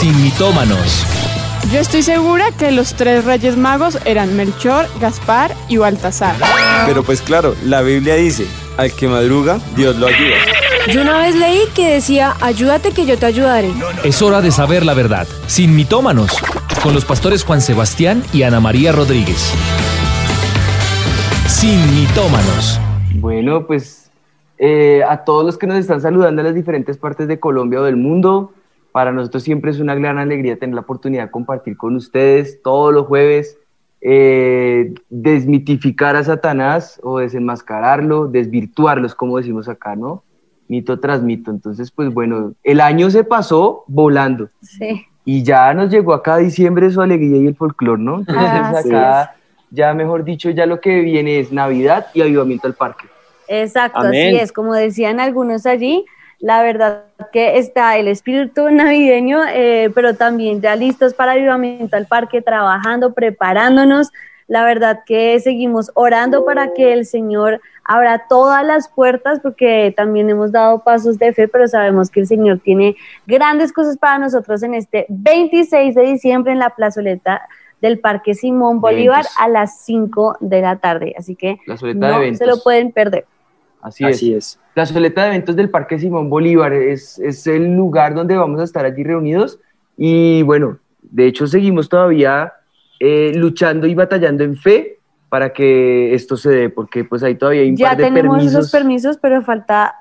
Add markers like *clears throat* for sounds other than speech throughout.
sin mitómanos. Yo estoy segura que los tres reyes magos eran Melchor, Gaspar y Baltasar. Pero pues claro, la Biblia dice, al que madruga, Dios lo ayuda. Yo una vez leí que decía, ayúdate que yo te ayudaré. Es hora de saber la verdad, sin mitómanos, con los pastores Juan Sebastián y Ana María Rodríguez. Sin mitómanos. Bueno, pues eh, a todos los que nos están saludando en las diferentes partes de Colombia o del mundo, para nosotros siempre es una gran alegría tener la oportunidad de compartir con ustedes todos los jueves, eh, desmitificar a Satanás o desenmascararlo, desvirtuarlo, como decimos acá, ¿no? Mito tras mito. Entonces, pues bueno, el año se pasó volando. Sí. Y ya nos llegó acá diciembre su alegría y el folclore, ¿no? Entonces Así acá, ya mejor dicho, ya lo que viene es Navidad y avivamiento al parque. Exacto, Amén. así es, como decían algunos allí, la verdad que está el espíritu navideño, eh, pero también ya listos para avivamiento al parque, trabajando, preparándonos. La verdad que seguimos orando para que el Señor abra todas las puertas, porque también hemos dado pasos de fe, pero sabemos que el Señor tiene grandes cosas para nosotros en este 26 de diciembre en la plazoleta del Parque Simón Bolívar a las 5 de la tarde. Así que de no se lo pueden perder. Así es. Así es. La soleta de eventos del Parque Simón Bolívar es, es el lugar donde vamos a estar allí reunidos y bueno, de hecho seguimos todavía eh, luchando y batallando en fe para que esto se dé, porque pues ahí todavía hay un Ya par de tenemos permisos. esos permisos, pero falta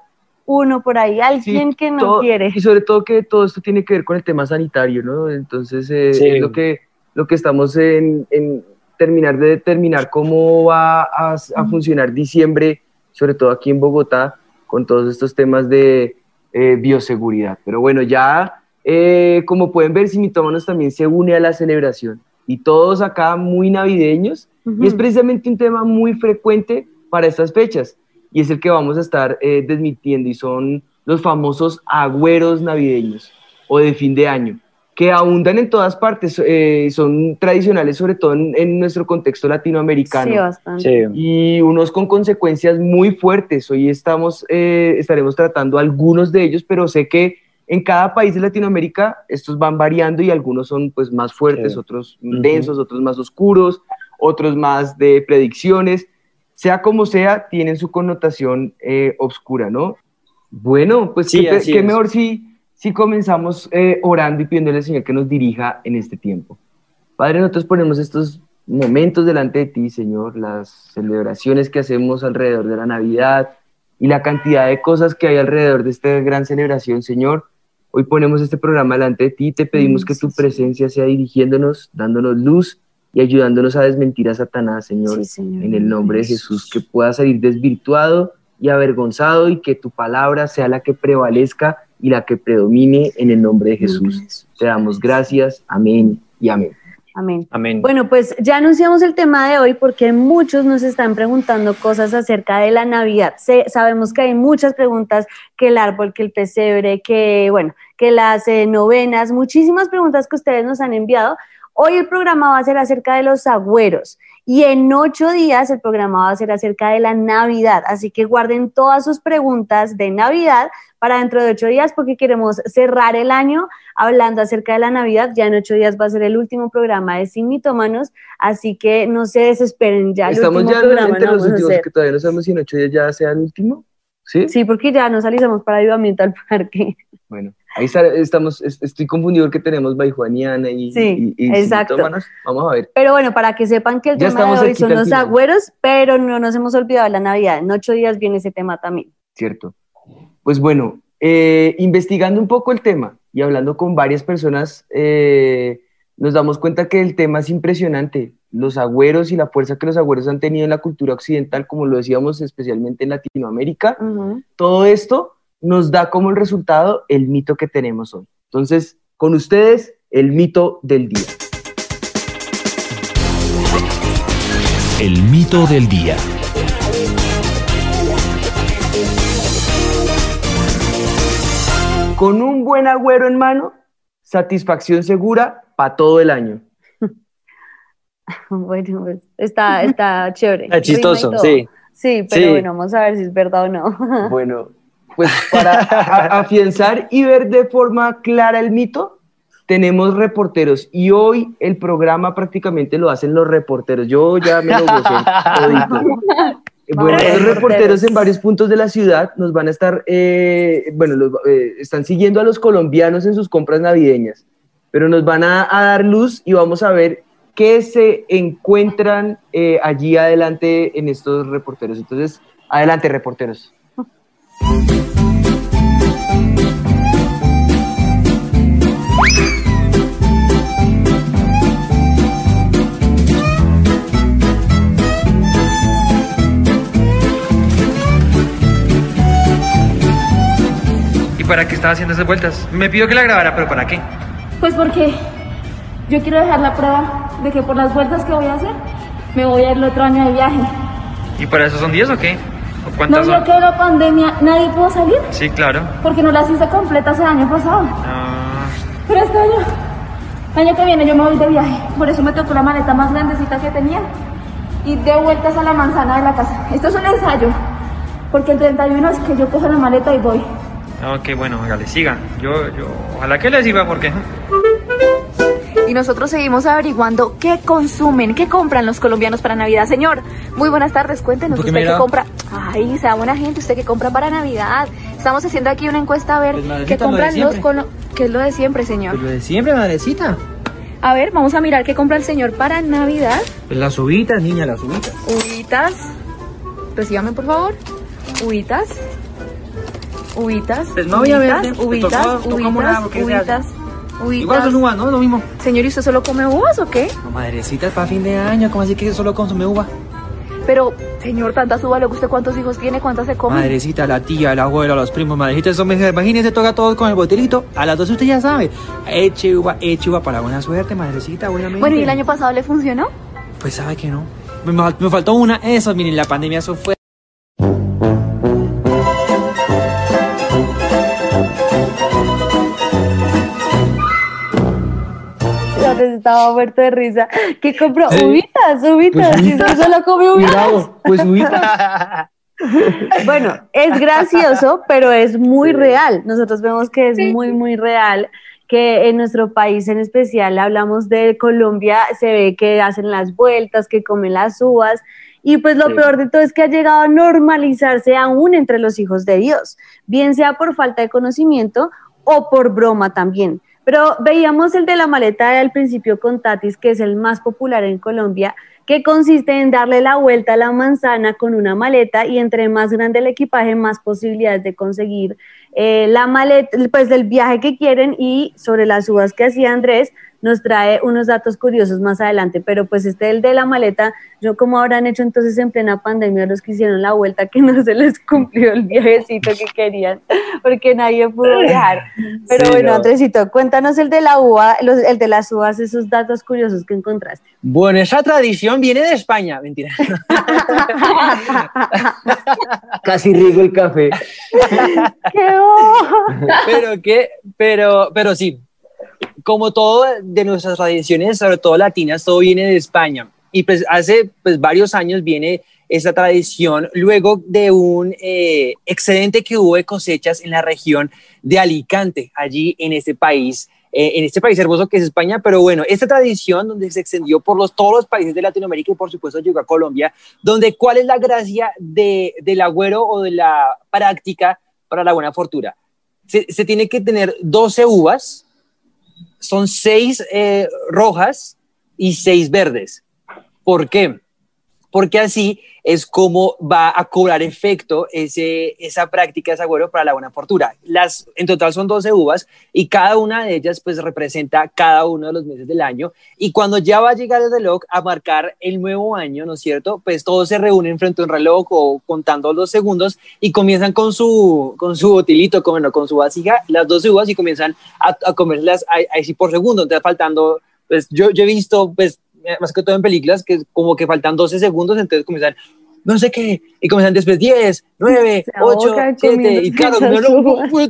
uno por ahí, alguien Sí, que no todo- quiere. Y sobre todo que todo esto tiene que ver con el tema sanitario, ¿no? Entonces eh, Sí. es lo que, lo que estamos en, en terminar de determinar cómo va a, a funcionar diciembre, sobre todo aquí en Bogotá, con todos estos temas de eh, bioseguridad. Pero bueno, ya eh, como pueden ver, Simitómanos también se une a la celebración. Y todos acá muy navideños. Y es precisamente un tema muy frecuente para estas fechas. Y es el que vamos a estar eh, desmitiendo y son los famosos agüeros navideños o de fin de año que abundan en todas partes, eh, son tradicionales sobre todo en, en nuestro contexto latinoamericano Sí, bastante. Sí. y unos con consecuencias muy fuertes. Hoy estamos, eh, estaremos tratando algunos de ellos, pero sé que en cada país de Latinoamérica estos van variando y algunos son pues más fuertes, Sí. otros densos, otros más oscuros, otros más de predicciones. Sea como sea, tienen su connotación eh, oscura, ¿no? Bueno, pues Sí, qué, qué mejor si, si comenzamos eh, orando y pidiéndole al Señor que nos dirija en este tiempo. Padre, nosotros ponemos estos momentos delante de ti, Señor, las celebraciones que hacemos alrededor de la Navidad y la cantidad de cosas que hay alrededor de esta gran celebración, Señor. Hoy ponemos este programa delante de ti y te pedimos que tu presencia sea dirigiéndonos, dándonos luz y ayudándonos a desmentir a Satanás, Señor, Sí, Señor. en el nombre de Jesús, que pueda salir desvirtuado y avergonzado y que tu palabra sea la que prevalezca y la que predomine en el nombre de Jesús. Te damos gracias, amén y amén. Amén. Amén. Bueno, pues ya anunciamos el tema de hoy porque muchos nos están preguntando cosas acerca de la Navidad. Se- sabemos que hay muchas preguntas, que el árbol, que el pesebre, que bueno, que las eh, novenas, muchísimas preguntas que ustedes nos han enviado. Hoy el programa va a ser acerca de los agüeros y en ocho días el programa va a ser acerca de la Navidad. Así que guarden todas sus preguntas de Navidad para dentro de ocho días porque queremos cerrar el año hablando acerca de la Navidad. Ya en ocho días va a ser el último programa de Sin Mitómanos, así que no se desesperen ya. El Estamos ya programa entre lo los últimos, que todavía no sabemos si en ocho días ya sea el último. ¿Sí? Sí, porque ya nos alisamos para ayudamiento al parque. Bueno, ahí está- estamos, es- estoy confundido porque tenemos Baijuaniana y, Sí, y, y exacto. Vamos a ver. Pero bueno, para que sepan que el Ya tema de hoy son los agüeros, pero no nos hemos olvidado de la Navidad. En ocho días viene ese tema también. Cierto. Pues bueno, eh, investigando un poco el tema y hablando con varias personas, eh, nos damos cuenta que el tema es impresionante. Los agüeros y la fuerza que los agüeros han tenido en la cultura occidental, como lo decíamos especialmente en Latinoamérica, Ujú. todo esto nos da como el resultado el mito que tenemos hoy. Entonces, con ustedes, el mito del día. El mito del día. Con un buen agüero en mano, satisfacción segura para todo el año. *laughs* Bueno, pues está, está chévere. Está chistoso, sí. Sí, pero Sí. bueno, vamos a ver si es verdad o no. *laughs* Bueno, pues para afianzar y ver de forma clara el mito, tenemos reporteros y hoy el programa prácticamente lo hacen los reporteros. Yo ya me lo gocé todito. *laughs* Bueno, los reporteros en varios puntos de la ciudad nos van a estar, eh, bueno, los, eh, están siguiendo a los colombianos en sus compras navideñas, pero nos van a, a dar luz y vamos a ver qué se encuentran eh, allí adelante en estos reporteros. Entonces, adelante, reporteros. ¿Y para qué estaba haciendo esas vueltas? Me pidió que la grabara, pero ¿para qué? Pues porque yo quiero dejar la prueba de que por las vueltas que voy a hacer, me voy a ir el otro año de viaje. ¿Y para eso son 10 o qué? ¿O ¿No vio que la pandemia nadie pudo salir? Sí, claro. Porque no las hice completas el año pasado. Ah, Pero este año, el año que viene yo me voy de viaje. Por eso me tocó la maleta más grandecita que tenía y de vueltas a la manzana de la casa. Esto es un ensayo. Porque el 31 es que yo cojo la maleta y voy. ok, bueno, hágale, siga. Yo, yo, ojalá que le siga porque... Y nosotros seguimos averiguando qué consumen, qué compran los colombianos para Navidad. Señor, muy buenas tardes, cuéntenos ¿Por qué usted me qué mira? compra. Ay, sea buena gente, usted qué compra para Navidad. Estamos haciendo aquí una encuesta a ver Pues, qué lo compran los colombianos. ¿Qué es lo de siempre, señor? Pues lo de siempre, madrecita. A ver, vamos a mirar qué compra el señor para Navidad. Pues las uvitas, niña, las uvitas. Uvitas. Recíbame, por favor. Uvitas. Uvitas. Pues no voy a uvitas, Uvitas, uvitas, uvitas, Igual son uvas, ¿no? Lo mismo. Señor, ¿y usted solo come uvas o qué? No, madrecita, es para fin de año. ¿Cómo así que solo consume uva? Pero, señor, tantas uvas, ¿luego usted cuántos hijos tiene? ¿Cuántas se come? Madrecita, la tía, el abuelo, los primos, madrecita, eso me imagínese, toca todo con el botelito. A las dos usted ya sabe. Eche uva, eche uva para buena suerte, madrecita, buenamente. Bueno, ¿y el año pasado le funcionó? Pues sabe que no. Me, me- me faltó una. Eso, miren, la pandemia, eso fue. Estaba muerto de risa. ¿Qué compró? Sí. Uvitas, uvitas. Pues uvitas. usted solo come uvitas. Cuidado, pues ubita. *laughs* Bueno, es gracioso, pero es muy real. Nosotros vemos que es muy, muy real que en nuestro país en especial, hablamos de Colombia, se ve que hacen las vueltas, que comen las uvas, y pues lo Sí. peor de todo es que ha llegado a normalizarse aún entre los hijos de Dios, bien sea por falta de conocimiento o por broma también. Pero veíamos el de la maleta al principio con Tatis, que es el más popular en Colombia, que consiste en darle la vuelta a la manzana con una maleta y entre más grande el equipaje, más posibilidades de conseguir eh, la maleta, pues del viaje que quieren y sobre las uvas que hacía Andrés, nos trae unos datos curiosos más adelante, pero pues este el de la maleta, yo como habrán hecho entonces en plena pandemia los que hicieron la vuelta que *laughs* no se les cumplió el viajecito que querían, porque nadie pudo viajar. Pero Sí, bueno, no. Andresito, cuéntanos el de la uva, los- el de las uvas, esos datos curiosos que encontraste. Bueno, esa tradición viene de España. Mentira. *laughs* Casi riego el café. *laughs* ¡Qué bobo! pero que, pero, pero sí, como todo de nuestras tradiciones, sobre todo latinas, todo viene de España. Y pues hace pues, varios años viene esta tradición luego de un eh, excedente que hubo de cosechas en la región de Alicante, allí en este país, eh, en este país hermoso que es España. Pero bueno, esta tradición donde se extendió por los, todos los países de Latinoamérica y por supuesto llegó a Colombia, donde cuál es la gracia de, del agüero o de la práctica para la buena fortuna. Se, se tiene que tener 12 uvas, son 6 rojas y 6 verdes. ¿Por qué? Porque así es como va a cobrar efecto ese, esa práctica, ese agüero para la buena fortuna. Las, en total son 12 uvas y cada una de ellas pues representa cada uno de los meses del año y cuando ya va a llegar el reloj a marcar el nuevo año, ¿no es cierto? Pues todos se reúnen frente a un reloj o contando los segundos y comienzan con su, con su botilito, con, bueno, con su vasija, las 12 uvas y comienzan a, a comerlas ahí ahí sí por segundo, entonces faltando, pues yo he visto pues más que todo en películas, que como que faltan 12 segundos, entonces comienzan, no sé qué, y comienzan después 10, 9, Se 8, ahogan 7, y claro, no, pues,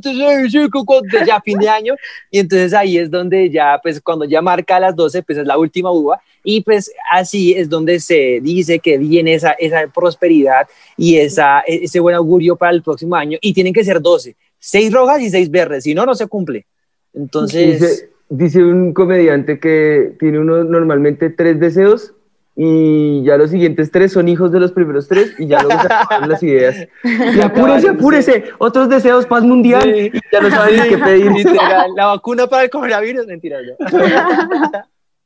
ya *laughs* fin de año, y entonces ahí es donde ya, pues cuando ya marca las 12, pues es la última uva, y pues así es donde se dice que viene esa, esa prosperidad y esa, e, ese buen augurio para el próximo año, y tienen que ser 12, 6 rojas y 6 verdes, si no, no se cumple. Entonces... Dice un comediante que tiene uno normalmente tres deseos y ya los siguientes tres son hijos de los primeros tres y ya luego se *laughs* acaban las ideas. *laughs* Y apúrese, apúrese, otros deseos, paz mundial Sí. y ya no saben ni qué pedir. Literal, la *laughs* vacuna para el coronavirus, mentira. no.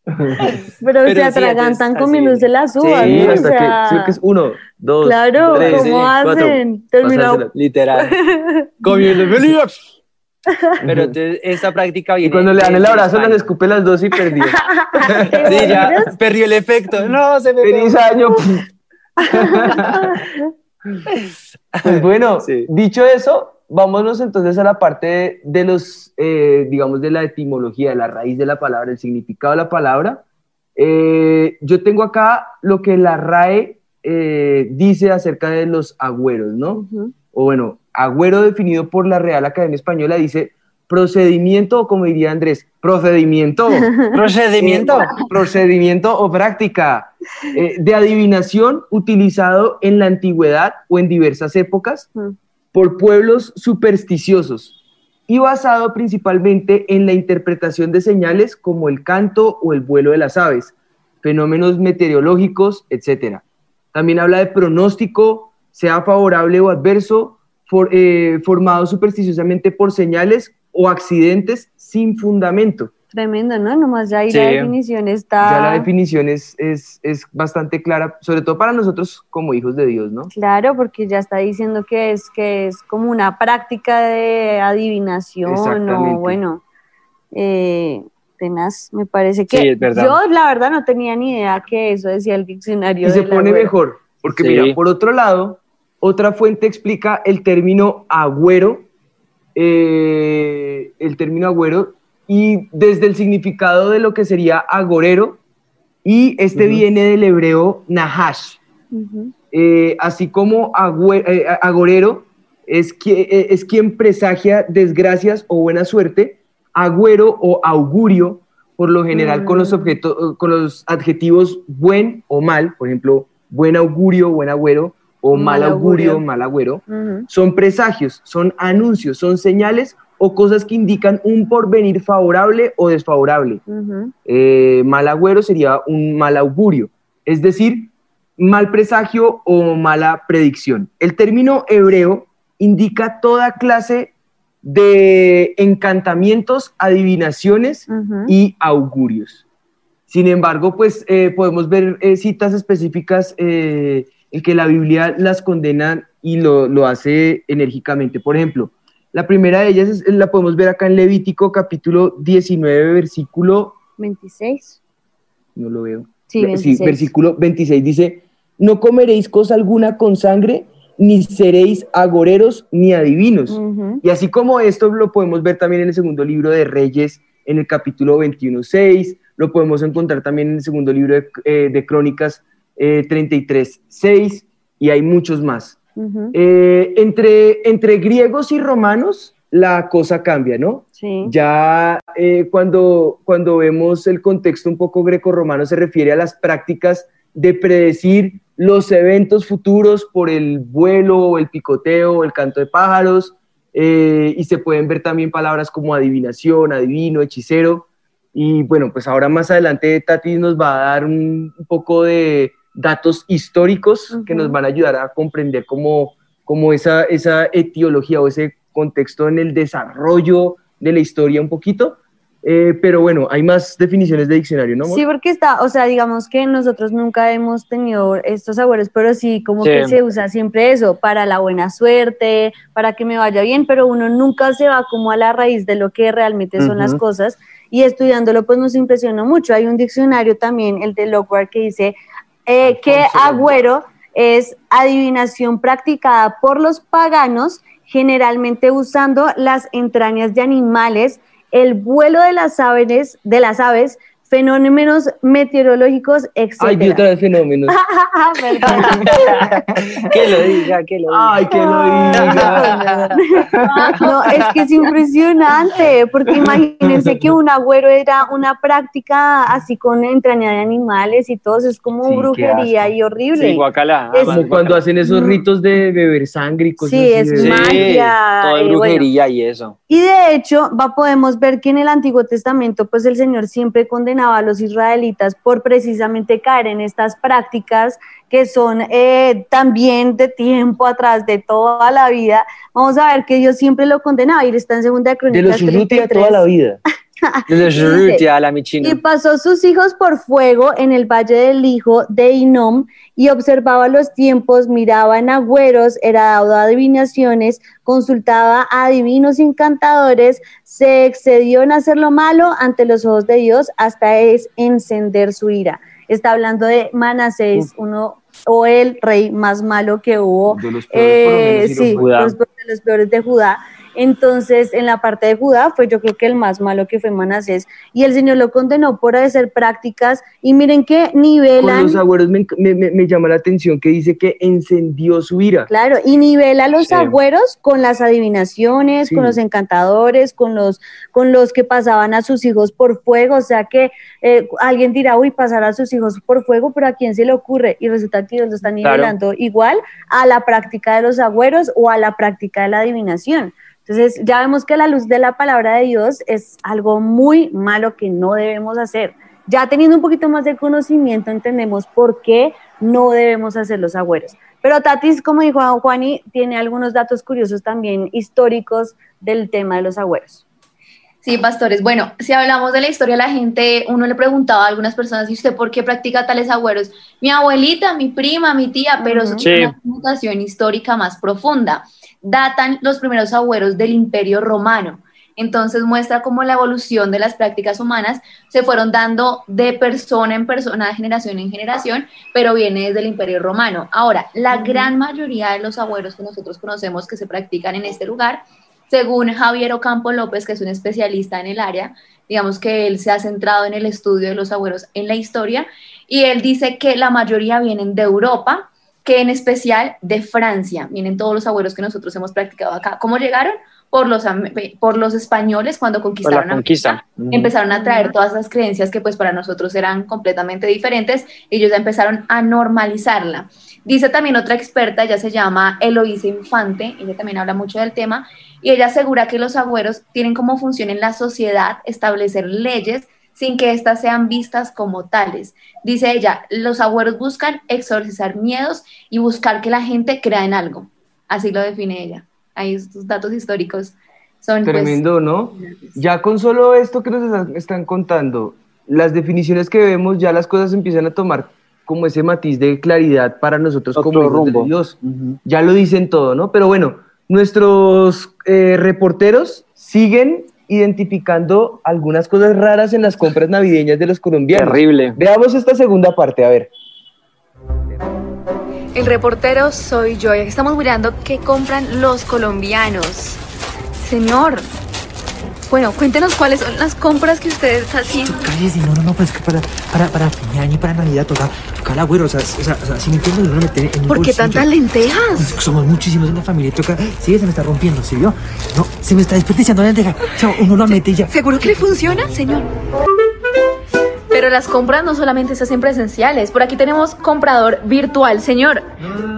Pero, Pero se sí, atragantan entonces, comiéndose así. las uvas, Sí, ¿no? O hasta que, sea, sí, que es uno, dos, claro, tres, ¿cómo cuatro. hacen? Terminó Pasársela. Literal. Comiendo feliz. *laughs* Pero entonces, esta práctica viene. Y cuando le dan el abrazo, las escupe las dos y perdió. *laughs* Sí, ya perdió el efecto. No, se me Feliz año. *laughs* Pues bueno, Sí. dicho eso, vámonos entonces a la parte de los, eh, digamos, de la etimología, de la raíz de la palabra, el significado de la palabra. Eh, yo tengo acá lo que la RAE eh, dice acerca de los agüeros, ¿no? O bueno, agüero definido por la Real Academia Española dice procedimiento, o como diría Andrés, procedimiento. *laughs* Procedimiento. Eh, procedimiento o práctica eh, de adivinación utilizado en la antigüedad o en diversas épocas por pueblos supersticiosos y basado principalmente en la interpretación de señales como el canto o el vuelo de las aves, fenómenos meteorológicos, etc. También habla de pronóstico, sea favorable o adverso, for- eh, formado supersticiosamente por señales o accidentes sin fundamento. Tremendo, ¿no? Nomás ya ahí Sí. la definición está. Ya la definición es, es, es bastante clara, sobre todo para nosotros como hijos de Dios, ¿no? Claro, porque ya está diciendo que es que es como una práctica de adivinación o bueno, eh, tenaz, me parece que Sí, es verdad. yo la verdad no tenía ni idea que eso decía el diccionario. Y se de la pone web. mejor, porque Sí. mira, por otro lado, otra fuente explica el término agüero, eh, el término agüero, y desde el significado de lo que sería agorero, y este viene del hebreo nahash. Eh, así como eh, agorero es, qui- es quien presagia desgracias o buena suerte, agüero o augurio, por lo general con, los Mm. objetos, con los adjetivos buen o mal, por ejemplo, buen augurio, buen agüero, o mal, Mal augurio, augurio. mal agüero, son presagios, son anuncios, son señales o cosas que indican un porvenir favorable o desfavorable. Eh, mal agüero sería un mal augurio, es decir, mal presagio o mala predicción. El término hebreo indica toda clase de encantamientos, adivinaciones y augurios. Sin embargo, pues eh, podemos ver eh, citas específicas eh, en que la Biblia las condena y lo, lo hace enérgicamente. Por ejemplo, la primera de ellas es- la podemos ver acá en Levítico capítulo 19, versículo 26. no lo veo. Sí, Ve- 26. versículo 26 dice, no comeréis cosa alguna con sangre, ni seréis agoreros ni adivinos. Y así como esto lo podemos ver también en el segundo libro de Reyes, en el capítulo 21.6, lo podemos encontrar también en el segundo libro de, eh, de Crónicas eh, 33.6, y hay muchos más. Eh, entre, entre griegos y romanos, la cosa cambia, ¿no? Sí. Ya eh, cuando, cuando vemos el contexto un poco greco-romano se refiere a las prácticas de predecir los eventos futuros por el vuelo, el picoteo, el canto de pájaros, eh, y se pueden ver también palabras como adivinación, adivino, hechicero, y bueno, pues ahora más adelante Tati nos va a dar un, un poco de datos históricos que nos van a ayudar a comprender cómo, cómo esa, esa etiología o ese contexto en el desarrollo de la historia un poquito. Eh, pero bueno, hay más definiciones de diccionario, ¿no? amor? Sí, porque está, o sea, digamos que nosotros nunca hemos tenido estos agüeros, pero sí, como Sí. que se usa siempre eso, para la buena suerte, para que me vaya bien, pero uno nunca se va como a la raíz de lo que realmente son las Ujú. cosas, y estudiándolo pues nos impresionó mucho. Hay un diccionario también, el de Lockhart, que dice eh, que agüero es adivinación practicada por los paganos, generalmente usando las entrañas de animales, el vuelo de las aves, de las aves fenómenos meteorológicos, etc. Ay, vez fenómenos. *laughs* *laughs* que lo diga, que lo diga. Ay, que lo diga. *laughs* No, es que es impresionante, porque imagínense que un agüero era una práctica así con entraña de animales y todo, eso es como Sí, brujería y horrible. Sí, guacala. Es- Como cuando hacen esos Mm. ritos de beber sangre y cosas Sí, así. es magia, todo eh, bueno. brujería y eso. Y de hecho, va, podemos ver que en el Antiguo Testamento, pues el Señor siempre condenaba a los israelitas por precisamente caer en estas prácticas que son eh, también de tiempo atrás, de toda la vida. Vamos a ver que Dios siempre lo condenaba y está en Segunda De Crónicas los Urruti a 33. toda la vida. *laughs* *laughs* Y pasó sus hijos por fuego en el valle del hijo de Inom y observaba los tiempos, miraba en agüeros, era dado a adivinaciones, consultaba a divinos encantadores, se excedió en hacer lo malo ante los ojos de Dios hasta es encender su ira. Está hablando de Manasés, uno o el rey más malo que hubo De los peores, por lo eh, menos, sí los, de los peores de Judá. Entonces, en la parte de Judá fue yo creo que el más malo que fue Manasés. Y el Señor lo condenó por hacer prácticas. Y miren que Con nivelan, los agüeros me, me- me- llama la atención que dice que encendió su ira. claro, y nivela a los Sí. agüeros con las adivinaciones, Sí. con los encantadores, con los, con los que pasaban a sus hijos por fuego. O sea que eh, alguien dirá, uy, pasar a sus hijos por fuego, pero ¿a quién se le ocurre? Y resulta que Dios lo está Claro. nivelando igual a la práctica de los agüeros o a la práctica de la adivinación. Entonces, ya vemos que la luz de la palabra de Dios es algo muy malo que no debemos hacer. Ya teniendo un poquito más de conocimiento, entendemos por qué no debemos hacer los agüeros. Pero Tatis, como dijo Juani, tiene algunos datos curiosos también históricos del tema de los agüeros. Sí, pastores. Bueno, si hablamos de la historia, la gente, uno le preguntaba a algunas personas, ¿y usted por qué practica tales agüeros? Mi abuelita, mi prima, mi tía, pero eso Sí. una connotación histórica más profunda. Datan los primeros agüeros del Imperio Romano. Entonces muestra cómo la evolución de las prácticas humanas se fueron dando de persona en persona, de generación en generación, pero viene desde el Imperio Romano. Ahora, la gran mayoría de los agüeros que nosotros conocemos que se practican en este lugar según Javier Ocampo López, que es un especialista en el área, digamos que él se ha centrado en el estudio de los agüeros en la historia, y él dice que la mayoría vienen de Europa, que en especial de Francia, vienen todos los agüeros que nosotros hemos practicado acá. ¿Cómo llegaron? Por los, por los españoles cuando conquistaron la América conquista. Empezaron a traer todas las creencias que pues para nosotros eran completamente diferentes, ellos ya empezaron a normalizarla. Dice también otra experta, ella se llama Eloísa Infante, ella también habla mucho del tema, y ella asegura que los agüeros tienen como función en la sociedad establecer leyes sin que éstas sean vistas como tales. Dice ella, los agüeros buscan exorcizar miedos y buscar que la gente crea en algo. Así lo define ella. Ahí estos datos históricos son pues, Tremendo, ¿no? Ya con solo esto que nos están, contando, las definiciones que vemos, ya las cosas empiezan a tomar como ese matiz de claridad para nosotros como hijos de rumbo. Dios. Ujú. Ya lo dicen todo, ¿no? Pero bueno, nuestros eh, reporteros siguen identificando algunas cosas raras en las compras navideñas de los colombianos. Terrible. Veamos esta segunda parte, a ver. El reportero soy yo y aquí estamos mirando qué compran los colombianos. Señor, bueno, cuéntenos cuáles son las compras que usted está haciendo. Cállese, no, no, no, pero es que para, para, para fin de año y para Navidad toca, toca el agüero, o sea, o sea, o sea, si me entiendo, yo lo meter en un ¿Por qué tantas lentejas? Somos muchísimos en la familia, toca, sí, se me está rompiendo, ¿sí vio? No, se me está desperdiciando la lenteja, o sea, uno lo mete y ya. ¿Seguro que le funciona, señor? Pero las compras no solamente se hacen presenciales. Por aquí tenemos comprador virtual. Señor,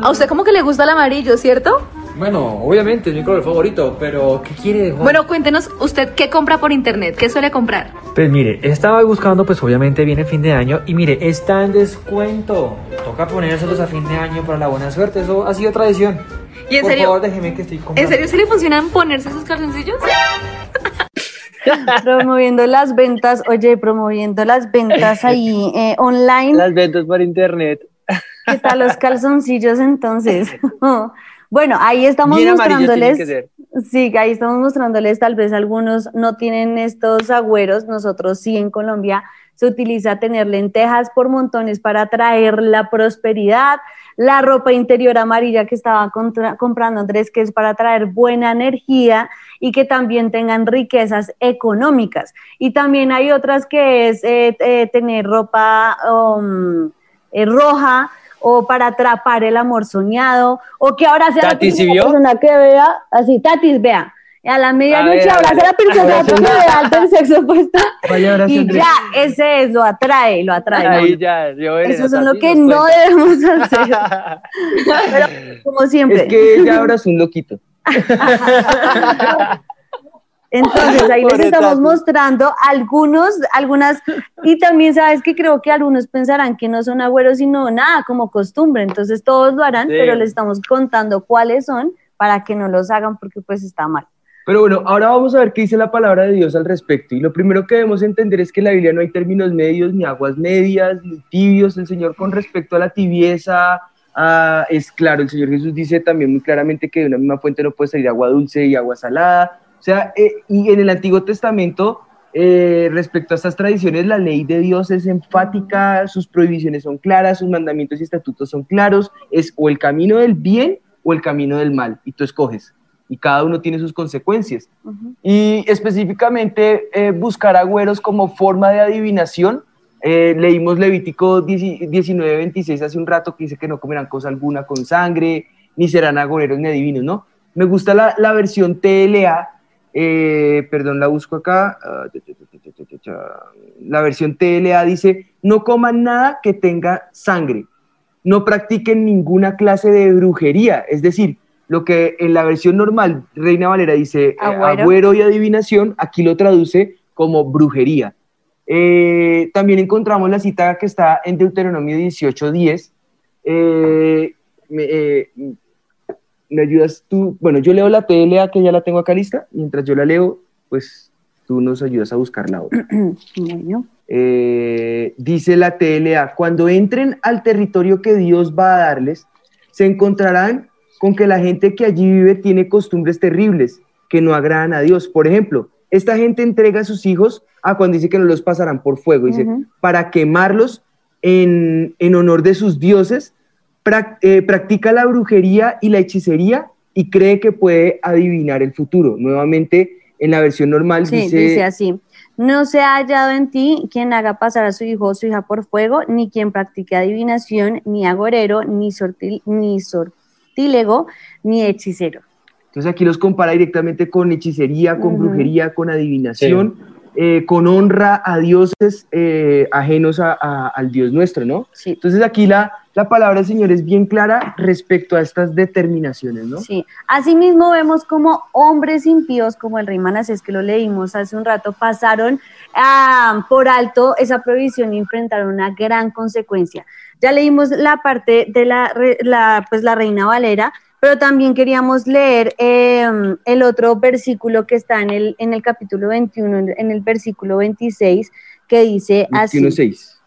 a usted como que le gusta el amarillo, ¿cierto? Bueno, obviamente es mi color favorito, pero ¿qué quiere? Juan? Bueno, cuéntenos usted qué compra por internet, qué suele comprar. Pues mire, estaba buscando, pues obviamente viene fin de año y mire, está en descuento. Toca ponérselos a fin de año para la buena suerte, eso ha sido tradición. ¿Y en Por serio? favor, déjeme que estoy comprando. ¿En serio se le funcionan ponerse esos calzoncillos? *laughs* promoviendo las ventas, oye, promoviendo las ventas ahí eh, online. Las ventas por internet. ¿Qué tal los calzoncillos entonces? *laughs* bueno, ahí estamos Bien que mostrándoles. ser. Sí, ahí estamos mostrándoles, tal vez algunos no tienen estos agüeros, nosotros sí en Colombia se utiliza tener lentejas por montones para traer la prosperidad, la ropa interior amarilla que estaba contra- comprando Andrés, que es para traer buena energía y que también tengan riquezas económicas. Y también hay otras que es eh, eh, tener ropa um, eh, roja o para atrapar el amor soñado, o que ahora sea la Tati, ¿sí primera vio? persona que vea, así, Tatis, vea, a la medianoche ver, a ahora ver, sea la que sí. vea del sexo opuesto, sí, y Andrés. ya, ese es, lo atrae, lo atrae. Ahí ¿no? ya, yo Eso es lo que no cuenta. debemos hacer, *laughs* pero como siempre. Es que ella ahora es un loquito. *laughs* Entonces ahí les estamos mostrando algunos, algunas, y también sabes que creo que algunos pensarán que no son agüeros, sino nada, como costumbre. Entonces todos lo harán, Sí. pero les estamos contando cuáles son para que no los hagan porque pues está mal. Pero bueno, ahora vamos a ver qué dice la palabra de Dios al respecto. Y lo primero que debemos entender es que en la Biblia no hay términos medios, ni aguas medias, ni tibios. El Señor con respecto a la tibieza ah, es claro. El Señor Jesús dice también muy claramente que de una misma fuente no puede salir agua dulce y agua salada. O sea, eh, y en el Antiguo Testamento, eh, respecto a estas tradiciones, la ley de Dios es enfática, sus prohibiciones son claras, sus mandamientos y estatutos son claros. Es o el camino del bien o el camino del mal. Y tú escoges y cada uno tiene sus consecuencias. Y específicamente eh, buscar agüeros como forma de adivinación. Eh, leímos Levítico 19, 26 hace un rato que dice que no comerán cosa alguna con sangre, ni serán agoreros ni adivinos, ¿no? Me gusta la, la versión TLA, eh, perdón, la busco acá. ah. La versión TLA dice, no coman nada que tenga sangre, no practiquen ninguna clase de brujería, es decir, lo que en la versión normal Reina Valera dice eh, Agüero. agüero y adivinación, aquí lo traduce como brujería. Eh, también encontramos la cita que está en Deuteronomio 18:10. Eh, me, eh, ¿Me ayudas tú? Bueno, yo leo la TLA que ya la tengo acá lista. Mientras yo la leo, pues tú nos ayudas a buscarla ahora. *clears throat* Bueno, Eh, dice la TLA, cuando entren al territorio que Dios va a darles, se encontrarán con que la gente que allí vive tiene costumbres terribles que no agradan a Dios. Por ejemplo, esta gente entrega a sus hijos a cuando dice que no los pasarán por fuego, dice, para quemarlos en, en honor de sus dioses, practica la brujería y la hechicería y cree que puede adivinar el futuro. Nuevamente, en la versión normal sí, dice, dice así. No se ha hallado en ti quien haga pasar a su hijo o su hija por fuego, ni quien practique adivinación, ni agorero, ni, sortil- ni sortílego, ni hechicero. Entonces aquí los compara directamente con hechicería, con brujería, con adivinación, eh, con honra a dioses eh, ajenos a- a- al Dios nuestro, ¿no? Sí. Entonces aquí la, la palabra del Señor es bien clara respecto a estas determinaciones, ¿no? Sí, asimismo vemos como hombres impíos, como el rey Manasés que lo leímos hace un rato, pasaron ah, por alto esa prohibición y enfrentaron una gran consecuencia. Ya leímos la parte de la, la, pues, la reina Valera, pero también queríamos leer eh, el otro versículo que está en el, en el capítulo 21, en- el versículo 26, que dice así. 21.6.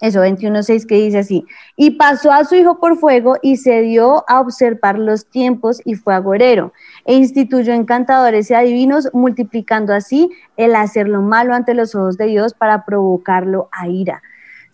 Eso, 21.6 que dice así. Y pasó a su hijo por fuego y se dio a observar los tiempos y fue agorero. E instituyó encantadores y adivinos, multiplicando así el hacer lo malo ante los ojos de Dios para provocarlo a ira.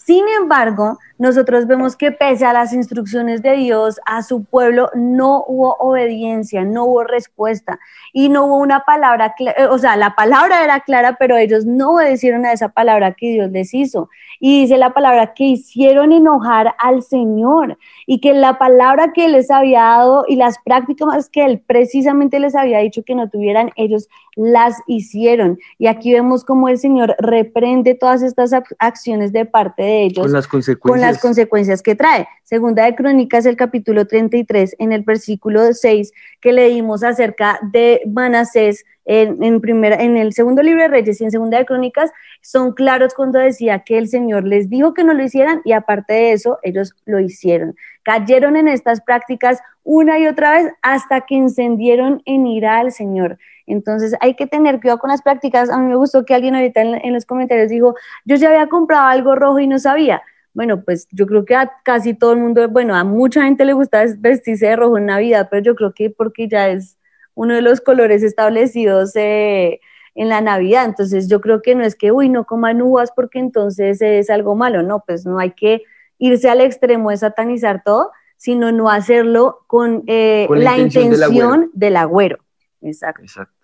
Sin embargo, nosotros vemos que pese a las instrucciones de Dios a su pueblo, no hubo obediencia, no hubo respuesta y no hubo una palabra, eh, o sea, la palabra era clara, pero ellos no obedecieron a esa palabra que Dios les hizo. Y dice la palabra que hicieron enojar al Señor y que la palabra que Él les había dado y las prácticas que Él precisamente les había dicho que no tuvieran, ellos las hicieron. Y aquí vemos cómo el Señor reprende todas estas ac- acciones de parte de ellos Con las con consecuencias. las consecuencias que trae. Segunda de Crónicas, el capítulo 33, en el versículo 6, que leímos acerca de Manasés en, en, primera, en el segundo libro de Reyes y en Segunda de Crónicas, son claros cuando decía que el Señor les dijo que no lo hicieran y aparte de eso, ellos lo hicieron. Cayeron en estas prácticas una y otra vez hasta que encendieron en ira al Señor. Entonces hay que tener cuidado con las prácticas. A mí me gustó que alguien ahorita en, los comentarios dijo, yo ya había comprado algo rojo y no sabía. Bueno, pues yo creo que a casi todo el mundo, bueno, a mucha gente le gusta vestirse de rojo en Navidad, pero yo creo que porque ya es uno de los colores establecidos eh, en la Navidad. Entonces yo creo que no es que, uy, no coman uvas porque entonces es algo malo, no, pues no hay que irse al extremo de satanizar todo, sino no hacerlo con, eh, Con la, intención, del agüero. Exacto. Exacto.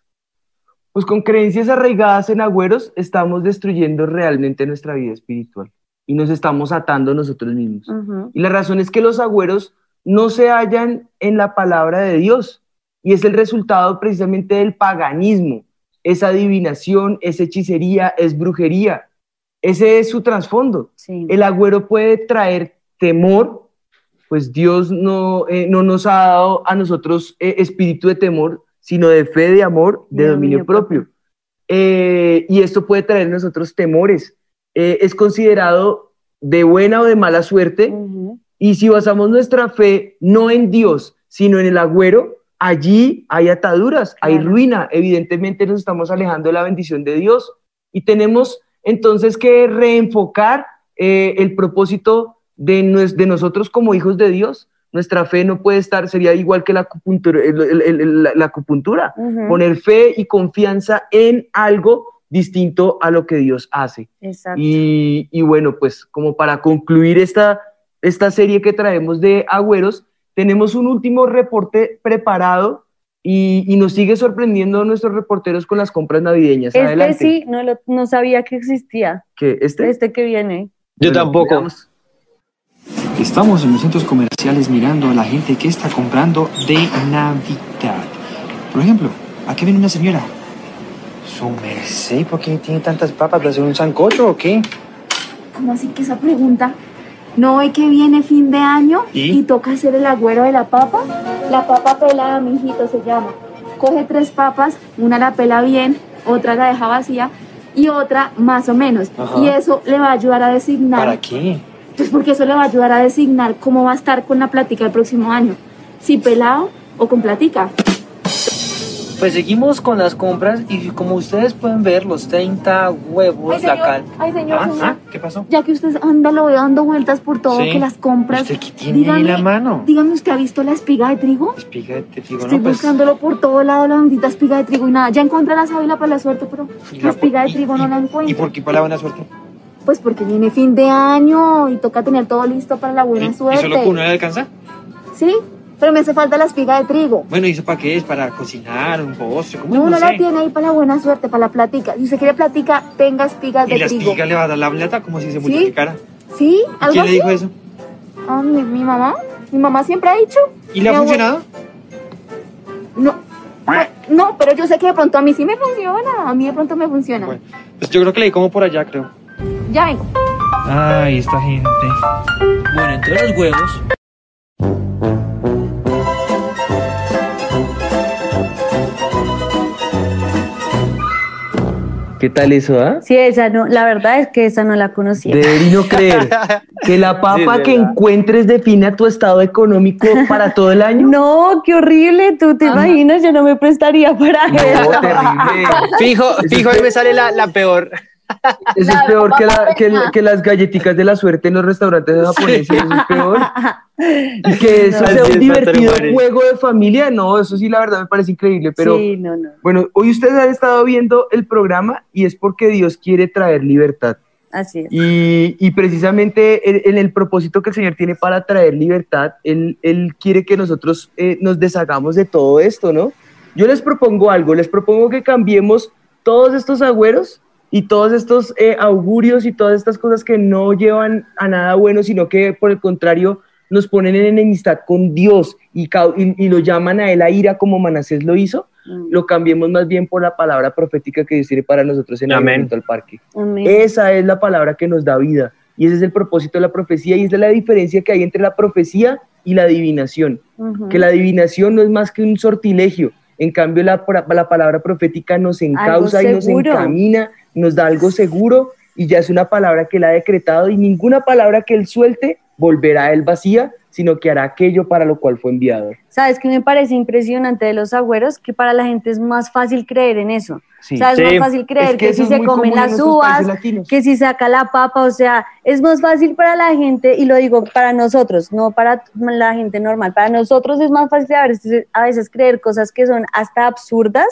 Pues con creencias arraigadas en agüeros estamos destruyendo realmente nuestra vida espiritual y nos estamos atando a nosotros mismos. Y la razón es que los agüeros no se hallan en la palabra de Dios y es el resultado precisamente del paganismo. Es adivinación, es hechicería, es brujería. Ese es su trasfondo. Sí. El agüero puede traer temor, pues Dios no, eh, no nos ha dado a nosotros eh, espíritu de temor, sino de fe, de amor, de, De dominio, dominio propio. Eh, y esto puede traer nosotros temores. Es considerado de buena o de mala suerte. Y si basamos nuestra fe no en Dios, sino en el agüero, allí hay ataduras, hay ruina. Evidentemente nos estamos alejando de la bendición de Dios. Y tenemos entonces que reenfocar eh, el propósito de, nues- de nosotros como hijos de Dios. Nuestra fe no puede estar, sería igual que la acupuntura. el- el- el- la- la acupuntura. Ujú. Poner fe y confianza en algo distinto a lo que Dios hace. Exacto. Y, y bueno, pues como para concluir esta, esta serie que traemos de agüeros, tenemos un último reporte preparado y, y nos sigue sorprendiendo nuestros reporteros con las compras navideñas. Este Adelante. sí, no, lo- no sabía que existía. ¿Qué? ¿Este? Este que viene. Yo Bueno, tampoco. veamos. Estamos en los centros comerciales mirando a la gente que está comprando de Navidad. Por ejemplo, aquí viene una señora. Su merced, ¿y ¿por qué tiene tantas papas? ¿De hacer un sancocho o qué? ¿Cómo así que esa pregunta? ¿No ve que viene fin de año ¿Y? y, toca hacer el agüero de la papa? La papa pelada, mijito, se llama. Coge tres papas, una la pela bien, otra la deja vacía y otra más o menos. Ajá. Y eso le va a ayudar a designar. ¿Para qué? Pues porque eso le va a ayudar a designar cómo va a estar con la plática el próximo año. Si pelado o con platica. Pues seguimos con las compras y como ustedes pueden ver, los 30 huevos, Ay, la señor, cal... ay, señor, Ah, señor. ah, ¿Qué pasó? Ya que usted anda lo veo dando vueltas por todo, Sí. que las compras. ¿Usted qué tiene en la mano? Dígame, ¿usted ha visto la espiga de trigo? Espiga de trigo, Estoy ¿no? Pues, buscándolo por todo lado, la bendita espiga de trigo y nada. Ya encontré la sábila para la suerte, pero ¿y la espiga de y- trigo y- no la ¿Y encuentro. por qué para la buena suerte? Pues porque viene fin de año y toca tener todo listo para la buena ¿Y, y suerte. solo uno le alcanza? Sí, pero me hace falta la espiga de trigo. Bueno, ¿y eso para qué es? ¿Para cocinar? ¿Un postre? ¿Cómo No, no, no sé? la tiene ahí para la buena suerte, para la platica. Si usted quiere platica, tenga espigas ¿Y de la trigo. espiga le va a dar la plata como si se ¿Sí? multiplicara? ¿Sí? ¿Y ¿Algo ¿Quién le dijo eso? Ah, mi, mi mamá. Mi mamá siempre ha dicho. ¿Y le ha funcionado? No. No, pero yo sé que de pronto a mí sí me funciona. A mí de pronto me funciona. Bueno. Pues yo creo que le di como por allá, creo. Ya vengo. Ay, esta gente. Bueno, entre los huevos. ¿Qué tal eso, ah? Sí, esa no, la verdad es que esa no la conocía. Debería no creer *laughs* que la papa Sí, que encuentres define tu estado económico para todo el año. No, qué horrible, tú te imaginas, yo no me prestaría para No, eso. terrible. *laughs* Fijo, fijo, ahí me sale la, la peor. Eso es La peor que, la- que, que las galletitas de la suerte en los restaurantes japoneses. Eso es peor. *laughs* Y que eso No. sea un es, divertido juego de familia. No, eso sí, la verdad me parece increíble. Pero Sí, no, no, bueno, hoy ustedes han estado viendo el programa y es porque Dios quiere traer libertad. así es. Y, y precisamente en, en el propósito que el Señor tiene para traer libertad, Él, Él quiere que nosotros eh, nos deshagamos de todo esto, ¿no? Yo les propongo algo, les propongo que cambiemos todos estos agüeros y todos estos eh, augurios y todas estas cosas que no llevan a nada bueno, sino que por el contrario nos ponen en enemistad con Dios y, cau- y, y lo llaman a Él a ira como Manasés lo hizo, Mm, lo cambiemos más bien por la palabra profética que Dios tiene para nosotros en el al Parque. amén. Esa es la palabra que nos da vida. Y ese es el propósito de la profecía y esa es la diferencia que hay entre la profecía y la adivinación. Que la adivinación no es más que un sortilegio. En cambio, la, la palabra profética nos encausa y nos encamina, nos da algo seguro y ya es una palabra que él ha decretado y ninguna palabra que él suelte volverá a él vacía, sino que hará aquello para lo cual fue enviado. ¿Sabes qué me parece impresionante de los agüeros? Que para la gente es más fácil creer en eso. Sí. O sea, es Sí. más fácil creer Es que, eso si se comen las uvas, que si saca la papa, o sea, es más fácil para la gente, y lo digo para nosotros, no para la gente normal, para nosotros es más fácil a veces, a veces creer cosas que son hasta absurdas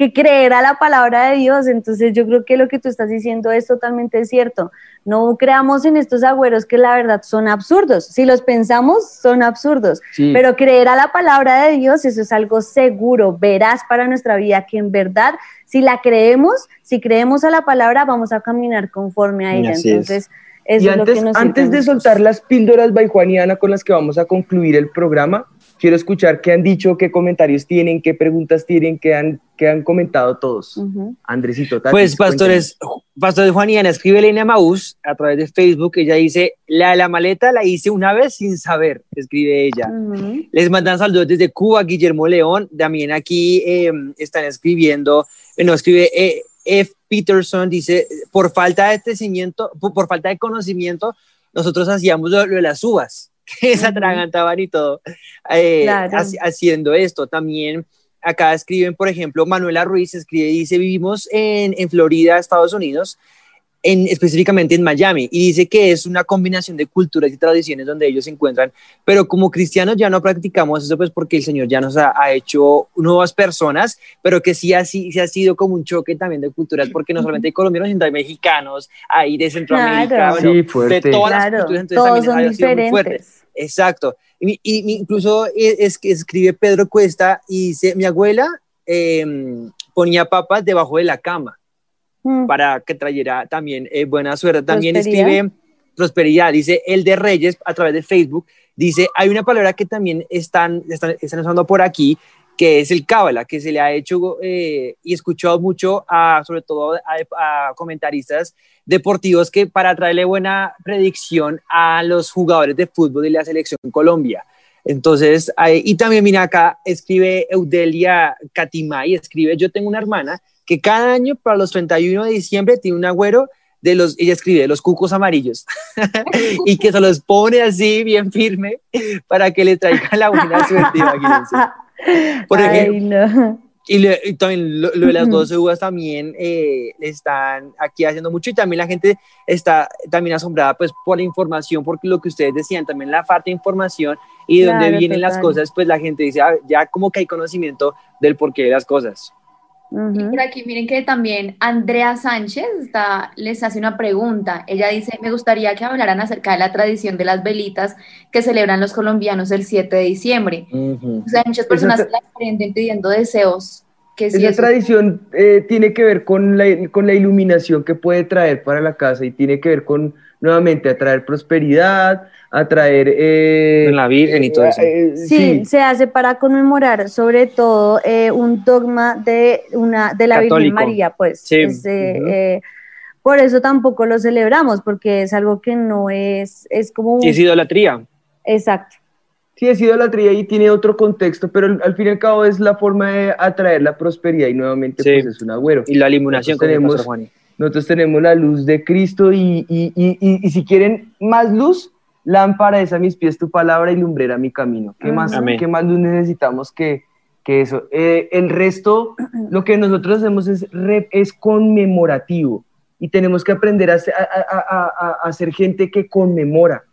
que creer a la palabra de Dios. Entonces yo creo que lo que tú estás diciendo es totalmente cierto. No creamos en estos agüeros que la verdad son absurdos. Si los pensamos, son absurdos. Sí. Pero creer a la palabra de Dios, eso es algo seguro, verás para nuestra vida, que en verdad, si la creemos, si creemos a la palabra, vamos a caminar conforme a ella. Así es. Entonces, eso y es lo antes, que nos antes de soltar las píldoras by Juan y Ana con las que vamos a concluir el programa, quiero escuchar qué han dicho, qué comentarios tienen, qué preguntas tienen, qué han, qué han comentado todos. Ujú. Andresito, Tati, Pues pastores, pastores Juan y Ana, escribe Elena Maús a través de Facebook, ella dice, la de la maleta la hice una vez sin saber, escribe ella. Les mandan saludos desde Cuba, Guillermo León, también aquí eh, están escribiendo, eh, no, escribe eh, F. Peterson, dice, por falta de conocimiento, por, por falta de conocimiento, nosotros hacíamos lo, lo de las uvas, *laughs* que se atragantaban y todo, eh, Claro. haciendo esto. También acá escriben, por ejemplo, Manuela Ruiz escribe, dice, vivimos en, en Florida, Estados Unidos, en, específicamente en Miami, y dice que es una combinación de culturas y tradiciones donde ellos se encuentran, pero como cristianos ya no practicamos eso, pues porque el Señor ya nos ha, ha hecho nuevas personas, pero que sí ha, sí, sí ha sido como un choque también de culturas, porque no solamente hay colombianos, sino hay mexicanos, hay de Centroamérica, Claro. bueno, Sí, de todas Claro, las culturas, entonces todos también son ha sido muy fuerte. diferentes. Exacto. Y, incluso es, es que escribe Pedro Cuesta y dice, mi abuela eh, ponía papas debajo de la cama Mm. para que trayera también eh, buena suerte. También escribe prosperidad, dice el de Reyes a través de Facebook, dice, hay una palabra que también están, están, están usando por aquí, que es el cábala, que se le ha hecho eh, y escuchado mucho, a, sobre todo a, a comentaristas deportivos, que para traerle buena predicción a los jugadores de fútbol de la selección Colombia. Entonces, ahí- y también mira acá, escribe Eudelia Catimay, escribe, yo tengo una hermana que cada año para los 31 de diciembre tiene un agüero de los, ella escribe, de los cucos amarillos, *laughs* y que se los pone así bien firme para que le traiga la buena suerte, imagínense. Por Ay, ejemplo, no. y, le- y también lo, lo de las Ujú. 12 uvas también eh, están aquí haciendo mucho y también la gente está también asombrada pues por la información, porque lo que ustedes decían, también la falta de información y de dónde Claro, vienen las total. cosas, pues la gente dice, "Ah, ya como que hay conocimiento del porqué de las cosas. Por aquí miren que también Andrea Sánchez está, les hace una pregunta. Ella dice, me gustaría que hablaran acerca de la tradición de las velitas que celebran los colombianos el 7 de diciembre. O sea, muchas personas Esa- las prenden pidiendo deseos. Si Esa eso- tradición eh, tiene que ver con la, con la iluminación que puede traer para la casa y tiene que ver con, nuevamente, atraer prosperidad, atraer... eh, En la Virgen y todo eso. eh, Sí, se hace para conmemorar sobre todo eh, un dogma de una de la Virgen. María, pues. Sí. Es, eh, eh, por eso tampoco lo celebramos, porque es algo que no es, es como un- es idolatría. exacto. Sí, es idolatría y tiene otro contexto, pero al, fin y al cabo es la forma de atraer la prosperidad y nuevamente Sí. pues es un agüero. Y la iluminación, el tenemos- Juani. Nosotros tenemos la luz de Cristo y, y, y, y- y si quieren más luz, lámpara es a mis pies tu palabra y lumbrera mi camino. ¿Qué, más, Amén. ¿qué más luz necesitamos que, que eso? Eh, el resto, *clears throat* lo que nosotros hacemos es, re- es conmemorativo y tenemos que aprender a, ser- a, a- a- a- a ser gente que conmemora.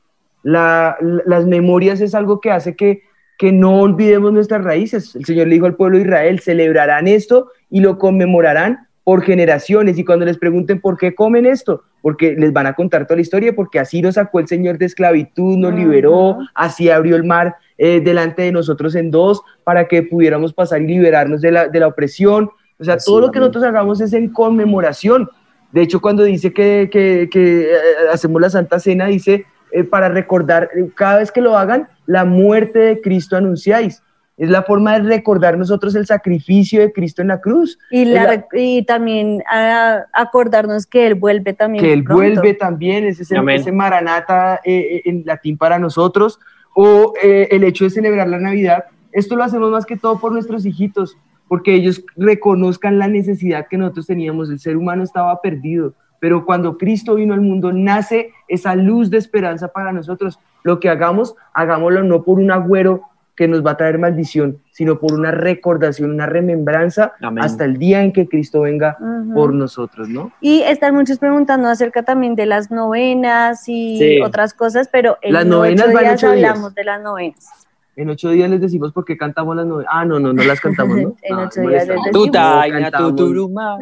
La- la- las memorias es algo que hace que, que no olvidemos nuestras raíces. El Señor le dijo al pueblo de Israel, celebrarán esto y lo conmemorarán por generaciones. Y cuando les pregunten por qué comen esto, porque les van a contar toda la historia, porque así nos sacó el Señor de esclavitud, nos liberó, así abrió el mar eh, delante de nosotros en dos, para que pudiéramos pasar y liberarnos de la, de la opresión. O sea, Así, todo lo que nosotros hagamos es en conmemoración. De hecho, cuando dice que, que- que, eh, hacemos la Santa Cena, dice eh, para recordar, eh, cada vez que lo hagan, la muerte de Cristo anunciáis. Es la forma de recordar nosotros el sacrificio de Cristo en la cruz. Y, la la- y también a- acordarnos que Él vuelve también. que Él pronto. vuelve también, ese es el, Amén. ese maranata eh, eh, en latín para nosotros, o eh, el hecho de celebrar la Navidad. Esto lo hacemos más que todo por nuestros hijitos, porque ellos reconozcan la necesidad que nosotros teníamos. El ser humano estaba perdido, pero cuando Cristo vino al mundo, nace esa luz de esperanza para nosotros. Lo que hagamos, hagámoslo no por un agüero que nos va a traer maldición, sino por una recordación, una remembranza Amén. hasta el día en que Cristo venga por nosotros, ¿no? Y están muchos preguntando acerca también de las novenas y Sí. otras cosas, pero en Las novenas días ocho días. hablamos de las novenas. En ocho días les decimos por qué cantamos las novenas. Ah, no, no, no las cantamos, ¿no? *laughs* En Ah, ocho no días les- no decimos. Tutaina, cantamos, tuturuma.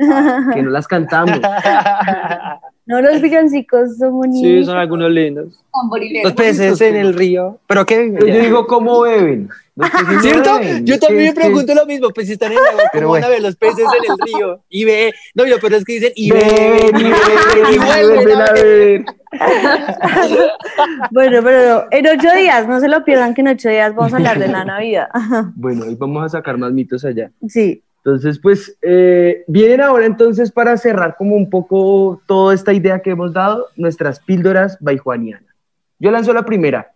Que no las cantamos. *laughs* No, los villancicos son bonitos. Sí, son algunos lindos. Los peces en el río. ¿Pero qué? Pero yo digo, ¿cómo beben? *laughs* Peces no ¿Cierto? Yo también me pregunto lo mismo, pues si están en el agua, *laughs* Pero ¿cómo van a bueno. ver los peces en el río? Y ve, no, pero pero es que dicen y Beben, beben, y beben, y vuelven a beber. *laughs* Bueno, pero en ocho días, no se lo pierdan que en ocho días vamos a hablar de la Navidad. Bueno, y vamos a sacar más mitos allá. Sí. Entonces, pues, eh, vienen ahora entonces para cerrar como un poco toda esta idea que hemos dado, nuestras píldoras baijuanianas. Yo lanzo la primera.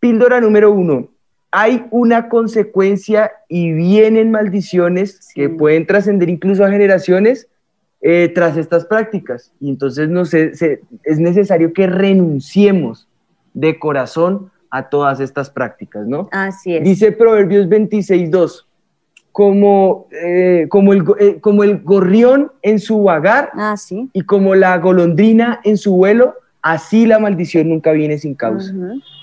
Píldora número uno. Hay una consecuencia y vienen maldiciones que pueden trascender incluso a generaciones eh, tras estas prácticas. Y entonces no se- es necesario que renunciemos de corazón a todas estas prácticas, ¿no? Así es. Dice Proverbios 26.2, como, eh, como, el, eh, como el gorrión en su vagar Ah, sí. y como la golondrina en su vuelo, así la maldición nunca viene sin causa.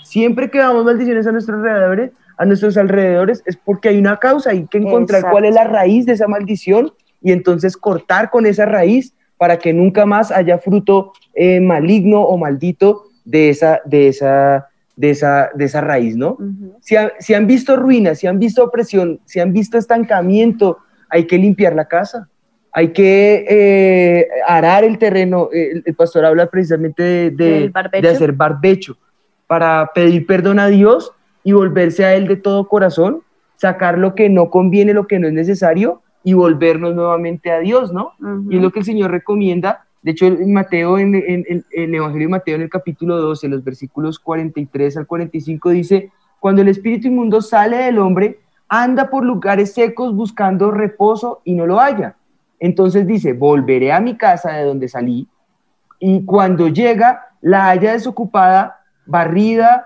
Siempre que damos maldiciones a nuestros alrededores, a nuestros alrededores es porque hay una causa, hay que encontrar Exacto. cuál es la raíz de esa maldición y entonces cortar con esa raíz para que nunca más haya fruto eh, maligno o maldito de esa, de esa, de esa, de esa raíz, ¿no? Si, ha- si han visto ruinas, si han visto opresión, si han visto estancamiento, hay que limpiar la casa, hay que eh, arar el terreno. Eh, El, el pastor habla precisamente de, de hacer barbecho para pedir perdón a Dios y volverse a Él de todo corazón, sacar lo que no conviene, lo que no es necesario y volvernos nuevamente a Dios, ¿no? Ujú. Y es lo que el Señor recomienda. De hecho, en Mateo, en, en- en- en el Evangelio de Mateo, en el capítulo 12, los versículos 43 al 45, dice, cuando el espíritu inmundo sale del hombre, anda por lugares secos buscando reposo y no lo halla. Entonces dice, volveré a mi casa de donde salí y cuando llega, la halla desocupada, barrida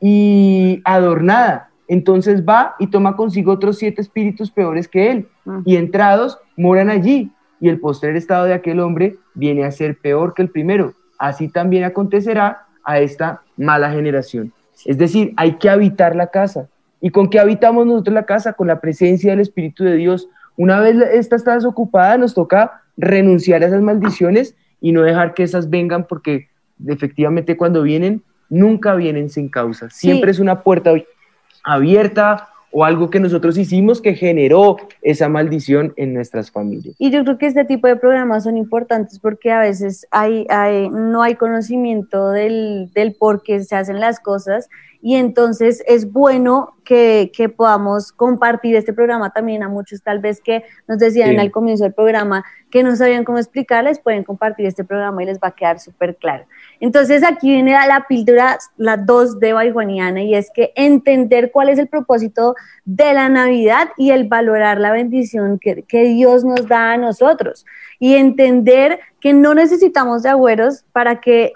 y adornada. Entonces va y toma consigo otros siete espíritus peores que él, Ujú. y entrados moran allí, y el postrer estado de aquel hombre viene a ser peor que el primero. Así también acontecerá a esta mala generación. Es decir, hay que habitar la casa. ¿Y con qué habitamos nosotros la casa? Con la presencia del Espíritu de Dios. Una vez esta está desocupada, nos toca renunciar a esas maldiciones y no dejar que esas vengan porque efectivamente cuando vienen, nunca vienen sin causa. Siempre es una puerta abierta o algo que nosotros hicimos que generó esa maldición en nuestras familias. Y yo creo que este tipo de programas son importantes porque a veces hay, hay- no hay conocimiento del, del por qué se hacen las cosas y entonces es bueno que, que podamos compartir este programa también a muchos tal vez que nos decían Sí. al comienzo del programa que no sabían cómo explicarles, pueden compartir este programa y les va a quedar súper claro. Entonces aquí viene la, la píldora, la 2 de Baijuaniana, y es que entender cuál es el propósito de la Navidad y el valorar la bendición que, que Dios nos da a nosotros. Y entender que no necesitamos de agüeros para que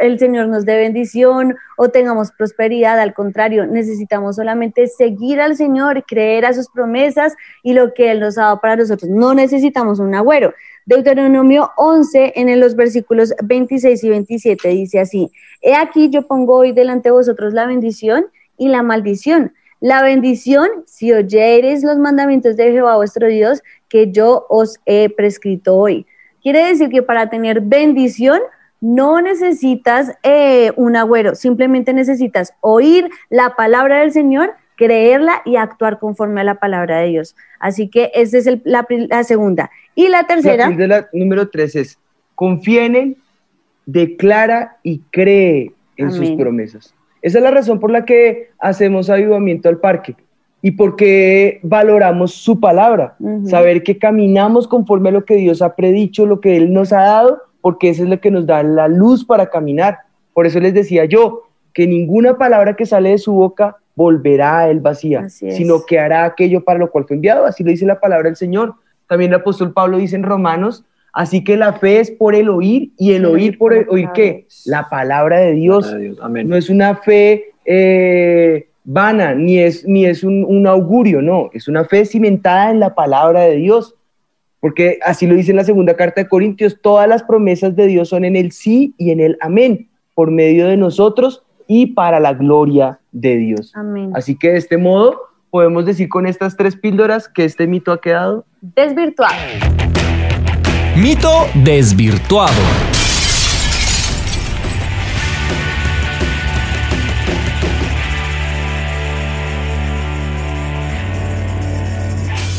el Señor nos dé bendición o tengamos prosperidad, al contrario, necesitamos solamente seguir al Señor, creer a sus promesas y lo que Él nos ha dado para nosotros. No necesitamos un agüero. Deuteronomio 11, en los versículos 26 y 27, dice así, He aquí yo pongo hoy delante de vosotros la bendición y la maldición. La bendición, si oyereis los mandamientos de Jehová vuestro Dios, que yo os he prescrito hoy. Quiere decir que para tener bendición no necesitas eh, un agüero, simplemente necesitas oír la palabra del Señor, creerla y actuar conforme a la palabra de Dios. Así que esa es el- la, la segunda. Y la tercera, La píldora número tres es, confía en Él, declara y cree en sus promesas. Esa es la razón por la que hacemos avivamiento al parque y porque valoramos su palabra, saber que caminamos conforme a lo que Dios ha predicho, lo que Él nos ha dado, porque eso es lo que nos da la luz para caminar. Por eso les decía yo que ninguna palabra que sale de su boca volverá a Él vacía, sino que hará aquello para lo cual fue enviado. Así lo dice la palabra del Señor. También el apóstol Pablo dice en Romanos, así que la fe es por el oír y el El oír por el oír qué? La palabra de Dios. Amén. No es una fe eh, vana, ni es, ni es un, un augurio, no, es una fe cimentada en la palabra de Dios. Porque así lo dice en la segunda carta de Corintios, todas las promesas de Dios son en el sí y en el amén, por medio de nosotros y para la gloria de Dios. Amén. Así que de este modo podemos decir con estas tres píldoras que este mito ha quedado Desvirtuado. Mito desvirtuado.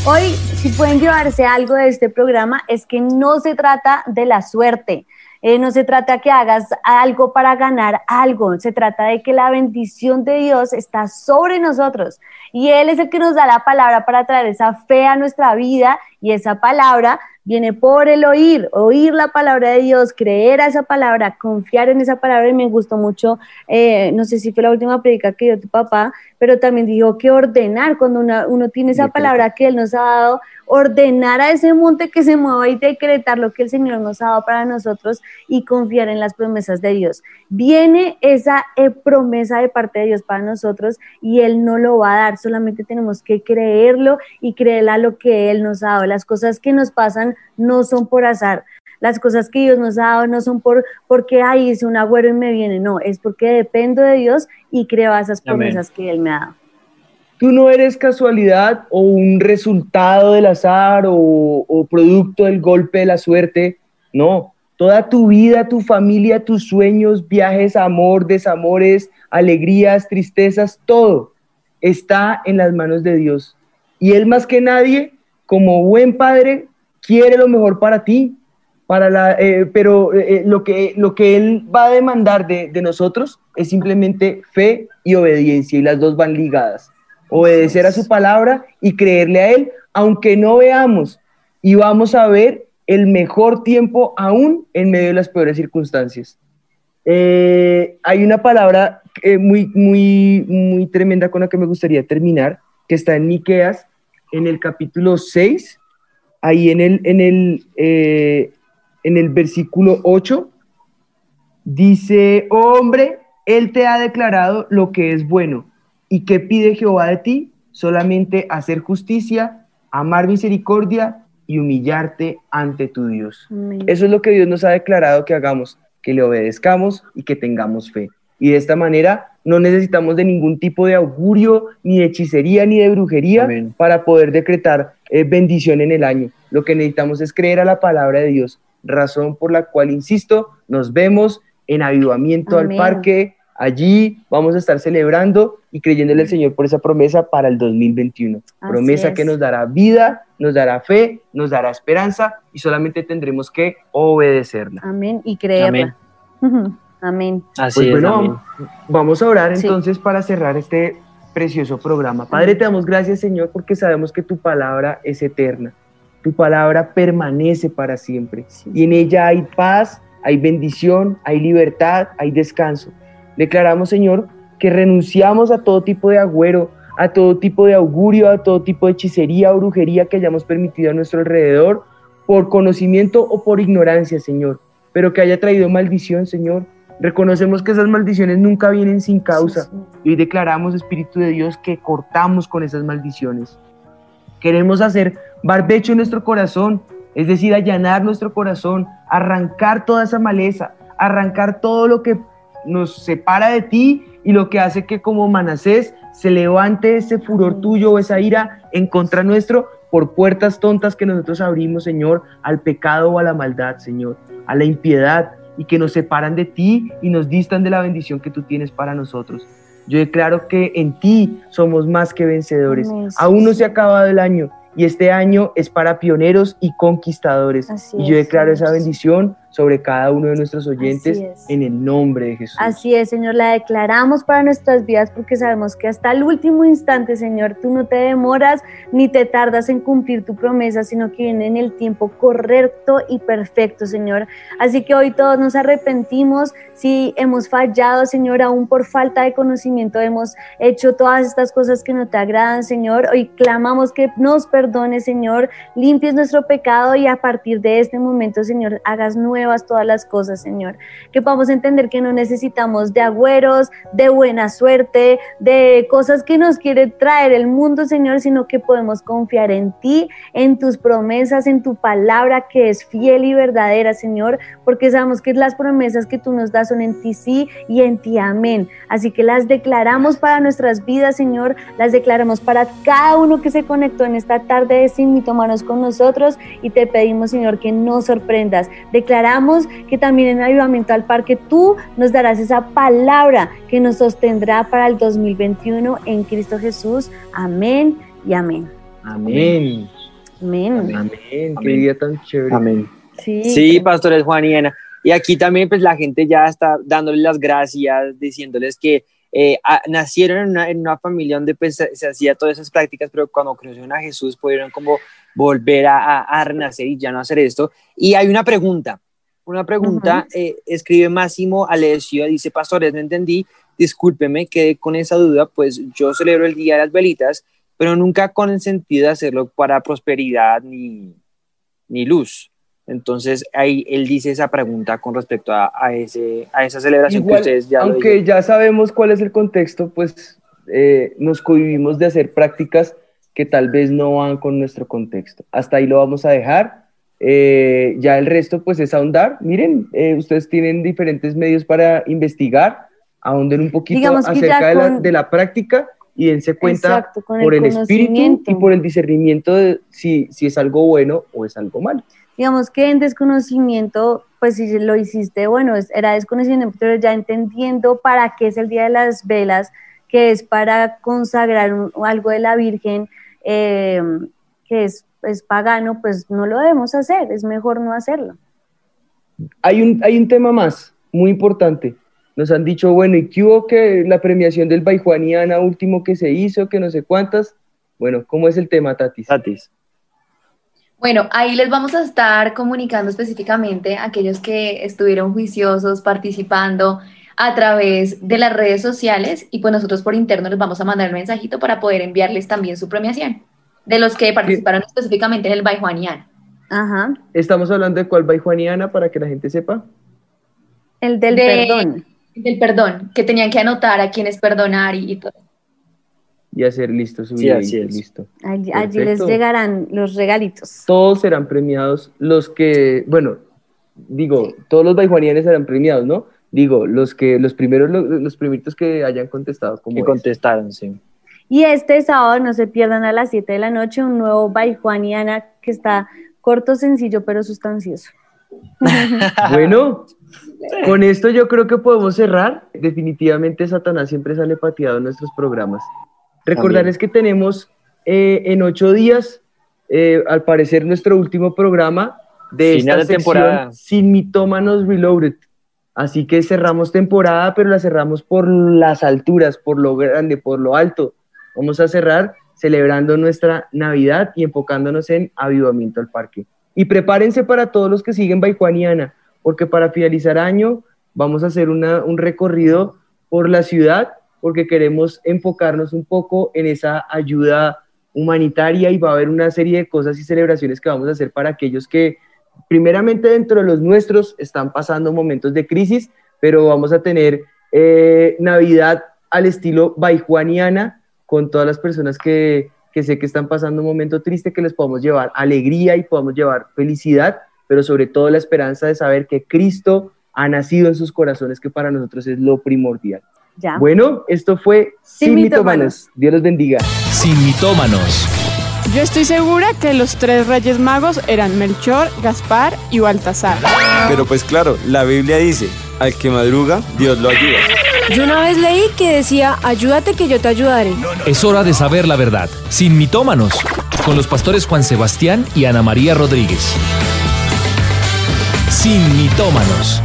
Hoy, si pueden llevarse algo de este programa, es que no se trata de la suerte, eh, no se trata que hagas algo para ganar algo, se trata de que la bendición de Dios está sobre nosotros. Y Él es el que nos da la palabra para traer esa fe a nuestra vida y esa palabra viene por el oír, oír la palabra de Dios, creer a esa palabra, confiar en esa palabra y me gustó mucho, eh, no sé si fue la última predica que dio tu papá, pero también dijo que ordenar, cuando una- uno tiene esa palabra que Él nos ha dado, ordenar a ese monte que se mueva y decretar lo que el Señor nos ha dado para nosotros y confiar en las promesas de Dios. Viene esa eh, promesa de parte de Dios para nosotros y Él no lo va a dar, solamente tenemos que creerlo y creer a lo que Él nos ha dado. Las cosas que nos pasan no son por azar. Las cosas que Dios nos ha dado no son por porque ay, hice un agüero y me viene, no, es porque dependo de Dios y creo a esas Amén. promesas que Él me ha dado. Tú no eres casualidad o un resultado del azar o, o producto del golpe de la suerte. No, toda tu vida, tu familia, tus sueños, viajes, amor, desamores, alegrías, tristezas, todo está en las manos de Dios. Y Él más que nadie, como buen padre, quiere lo mejor para ti. Para la, eh, pero eh, lo, que, lo que Él va a demandar de, de nosotros es simplemente fe y obediencia, y las dos van ligadas obedecer a su palabra y creerle a Él, aunque no veamos, y vamos a ver el mejor tiempo aún en medio de las peores circunstancias. Eh, hay una palabra eh, muy, muy, muy tremenda con la que me gustaría terminar, que está en Miqueas, en el capítulo 6, ahí en el, en el, eh, en el versículo 8, dice, "Oh, hombre, Él te ha declarado lo que es bueno. ¿Y qué pide Jehová de ti? Solamente hacer justicia, amar misericordia y humillarte ante tu Dios. Amén. Eso es lo que Dios nos ha declarado que hagamos, que le obedezcamos y que tengamos fe. Y de esta manera no necesitamos de ningún tipo de augurio, ni de hechicería, ni de brujería Amén. para poder decretar eh, bendición en el año. Lo que necesitamos es creer a la palabra de Dios, razón por la cual, insisto, nos vemos en avivamiento Amén. al parque. Allí vamos a estar celebrando y creyéndole al Señor por esa promesa para el 2021. Así promesa es. que nos dará vida, nos dará fe, nos dará esperanza y solamente tendremos que obedecerla. Amén y creerla. Amén. Así Pues es, bueno, amén. vamos- a orar Sí. entonces para cerrar este precioso programa. Padre, te damos gracias, Señor, porque sabemos que tu palabra es eterna. Tu palabra permanece para siempre. Y en ella hay paz, hay bendición, hay libertad, hay descanso. Declaramos, Señor, que renunciamos a todo tipo de agüero, a todo tipo de augurio, a todo tipo de hechicería o brujería que hayamos permitido a nuestro alrededor por conocimiento o por ignorancia, Señor, pero que haya traído maldición, Señor. Reconocemos que esas maldiciones nunca vienen sin causa. y hoy declaramos, Espíritu de Dios, que cortamos con esas maldiciones. Queremos hacer barbecho en nuestro corazón, es decir, allanar nuestro corazón, arrancar toda esa maleza, arrancar todo lo que nos separa de ti y lo que hace que como Manasés se levante ese furor tuyo o esa ira en contra nuestro por puertas tontas que nosotros abrimos, Señor, al pecado o a la maldad, Señor, a la impiedad y que nos separan de ti y nos distan de la bendición que tú tienes para nosotros. Yo declaro que en ti somos más que vencedores. Amén, sí, Aún no sí. se ha acabado el año y este año es para pioneros y conquistadores. Así y yo declaro esa bendición sobre cada uno de nuestros oyentes en el nombre de Jesús. Así es, Señor, la declaramos para nuestras vidas porque sabemos que hasta el último instante, Señor, tú no te demoras ni te tardas en cumplir tu promesa, sino que viene en el tiempo correcto y perfecto, Señor. Así que hoy todos nos arrepentimos si hemos fallado, Señor, aún por falta de conocimiento hemos hecho todas estas cosas que no te agradan, Señor. Hoy clamamos que nos perdones, Señor, limpies nuestro pecado y a partir de este momento, Señor, hagas nueva todas las cosas, Señor. Que podamos entender que no necesitamos de agüeros, de buena suerte, de cosas que nos quiere traer el mundo, Señor, sino que podemos confiar en ti, en tus promesas, en tu palabra que es fiel y verdadera, Señor, porque sabemos que las promesas que tú nos das son en ti sí y en ti amén. Así que las declaramos para nuestras vidas, Señor, las declaramos para cada uno que se conectó en esta tarde de Sin con nosotros y te pedimos, Señor, que nos sorprendas. Declaramos que también en Avivamiento al Parque tú nos darás esa palabra que nos sostendrá para el 2021 en Cristo Jesús. Amén y amén. Amén. Amén. Amén. Qué día tan chévere. Amén. Sí, Sí, pastores Juan y Ana. Y aquí también pues la gente ya está dándoles las gracias, diciéndoles que eh, a- nacieron en una, en una familia donde pues se, se hacía todas esas prácticas, pero cuando conocieron a Jesús pudieron como volver a, a- a renacer y ya no hacer esto. Y hay una pregunta, una pregunta, eh, escribe Máximo Alessio, dice, pastores, no entendí, discúlpeme, quedé con esa duda, pues yo celebro el Día de las Velitas, pero nunca con el sentido de hacerlo para prosperidad ni, ni luz. Entonces ahí él dice esa pregunta con respecto a, a ese, a esa celebración Igual, que ustedes ya aunque ya sabemos cuál es el contexto, pues eh, nos cohibimos de hacer prácticas que tal vez no van con nuestro contexto. Hasta ahí lo vamos a dejar. Eh, ya el resto, pues es ahondar. Miren, eh, ustedes tienen diferentes medios para investigar, ahonden un poquito Digamos acerca de, la, con- de la práctica y dense cuenta Exacto, con por el el, espíritu y por el discernimiento de si, si es algo bueno o es algo malo. digamos que en desconocimiento, pues si lo hiciste, bueno, era desconocimiento, pero ya entendiendo para qué es el Día de las Velas, que es para consagrar un- algo de la Virgen, eh, que es, es pagano, pues no lo debemos hacer, es mejor no hacerlo. Hay un, hay un tema más muy importante. Nos han dicho, bueno, ¿y qué hubo que la premiación del Baijuaniana último que se hizo, que no sé cuántas? Bueno, ¿cómo es el tema, Tatis? Tatis. Bueno, ahí les vamos a estar comunicando específicamente a aquellos que estuvieron juiciosos participando a través de las redes sociales y pues nosotros por interno les vamos a mandar un mensajito para poder enviarles también su premiación de los que participaron específicamente en el Baijuanian. Ajá, Estamos hablando de cuál Baijuaniana para que la gente sepa. el del De- perdón. Del perdón, que tenían que anotar a quienes perdonar y, y todo. Y hacer listo su Sí, video. así es. Listo. Allí, allí les llegarán los regalitos. Todos serán premiados los que, bueno, digo, todos los Baijuanianes serán premiados, ¿no? Digo, los que, los primeros, los, los primeritos que hayan contestado como Que es. contestaron, sí. Y este sábado no se pierdan a las 7 de la noche un nuevo Baijuaniana que está corto, sencillo, pero sustancioso. *laughs* Bueno, con esto yo creo que podemos cerrar. Definitivamente Satanás siempre sale pateado en nuestros programas. Recordarles que tenemos eh, en ocho días, eh, al parecer, nuestro último programa de Final esta de temporada. Sin Mitómanos Reloaded. Así que cerramos temporada, pero la cerramos por las alturas, por lo grande, por lo alto. Vamos a cerrar celebrando nuestra Navidad y enfocándonos en avivamiento al parque. Y prepárense para todos los que siguen Baijuaniana, porque para finalizar año vamos a hacer una- un recorrido por la ciudad, porque queremos enfocarnos un poco en esa ayuda humanitaria y va a haber una serie de cosas y celebraciones que vamos a hacer para aquellos que primeramente dentro de los nuestros están pasando momentos de crisis, pero vamos a tener eh, Navidad al estilo baijuaniana con todas las personas que, que sé que están pasando un momento triste, que les podamos llevar alegría y podamos llevar felicidad, pero sobre todo la esperanza de saber que Cristo ha nacido en sus corazones, que para nosotros es lo primordial. Ya. Bueno, esto fue Sin Sin Mitómanos. Mitómanos. Dios los bendiga. Sin mitómanos. Yo estoy segura que los tres reyes magos eran Melchor, Gaspar y Baltasar. Pero pues claro, la Biblia dice, al que madruga, Dios lo ayuda. Yo una vez leí que decía, ayúdate que yo te ayudaré. Es hora de saber la verdad. Sin mitómanos. Con los pastores Juan Sebastián y Ana María Rodríguez. Sin mitómanos.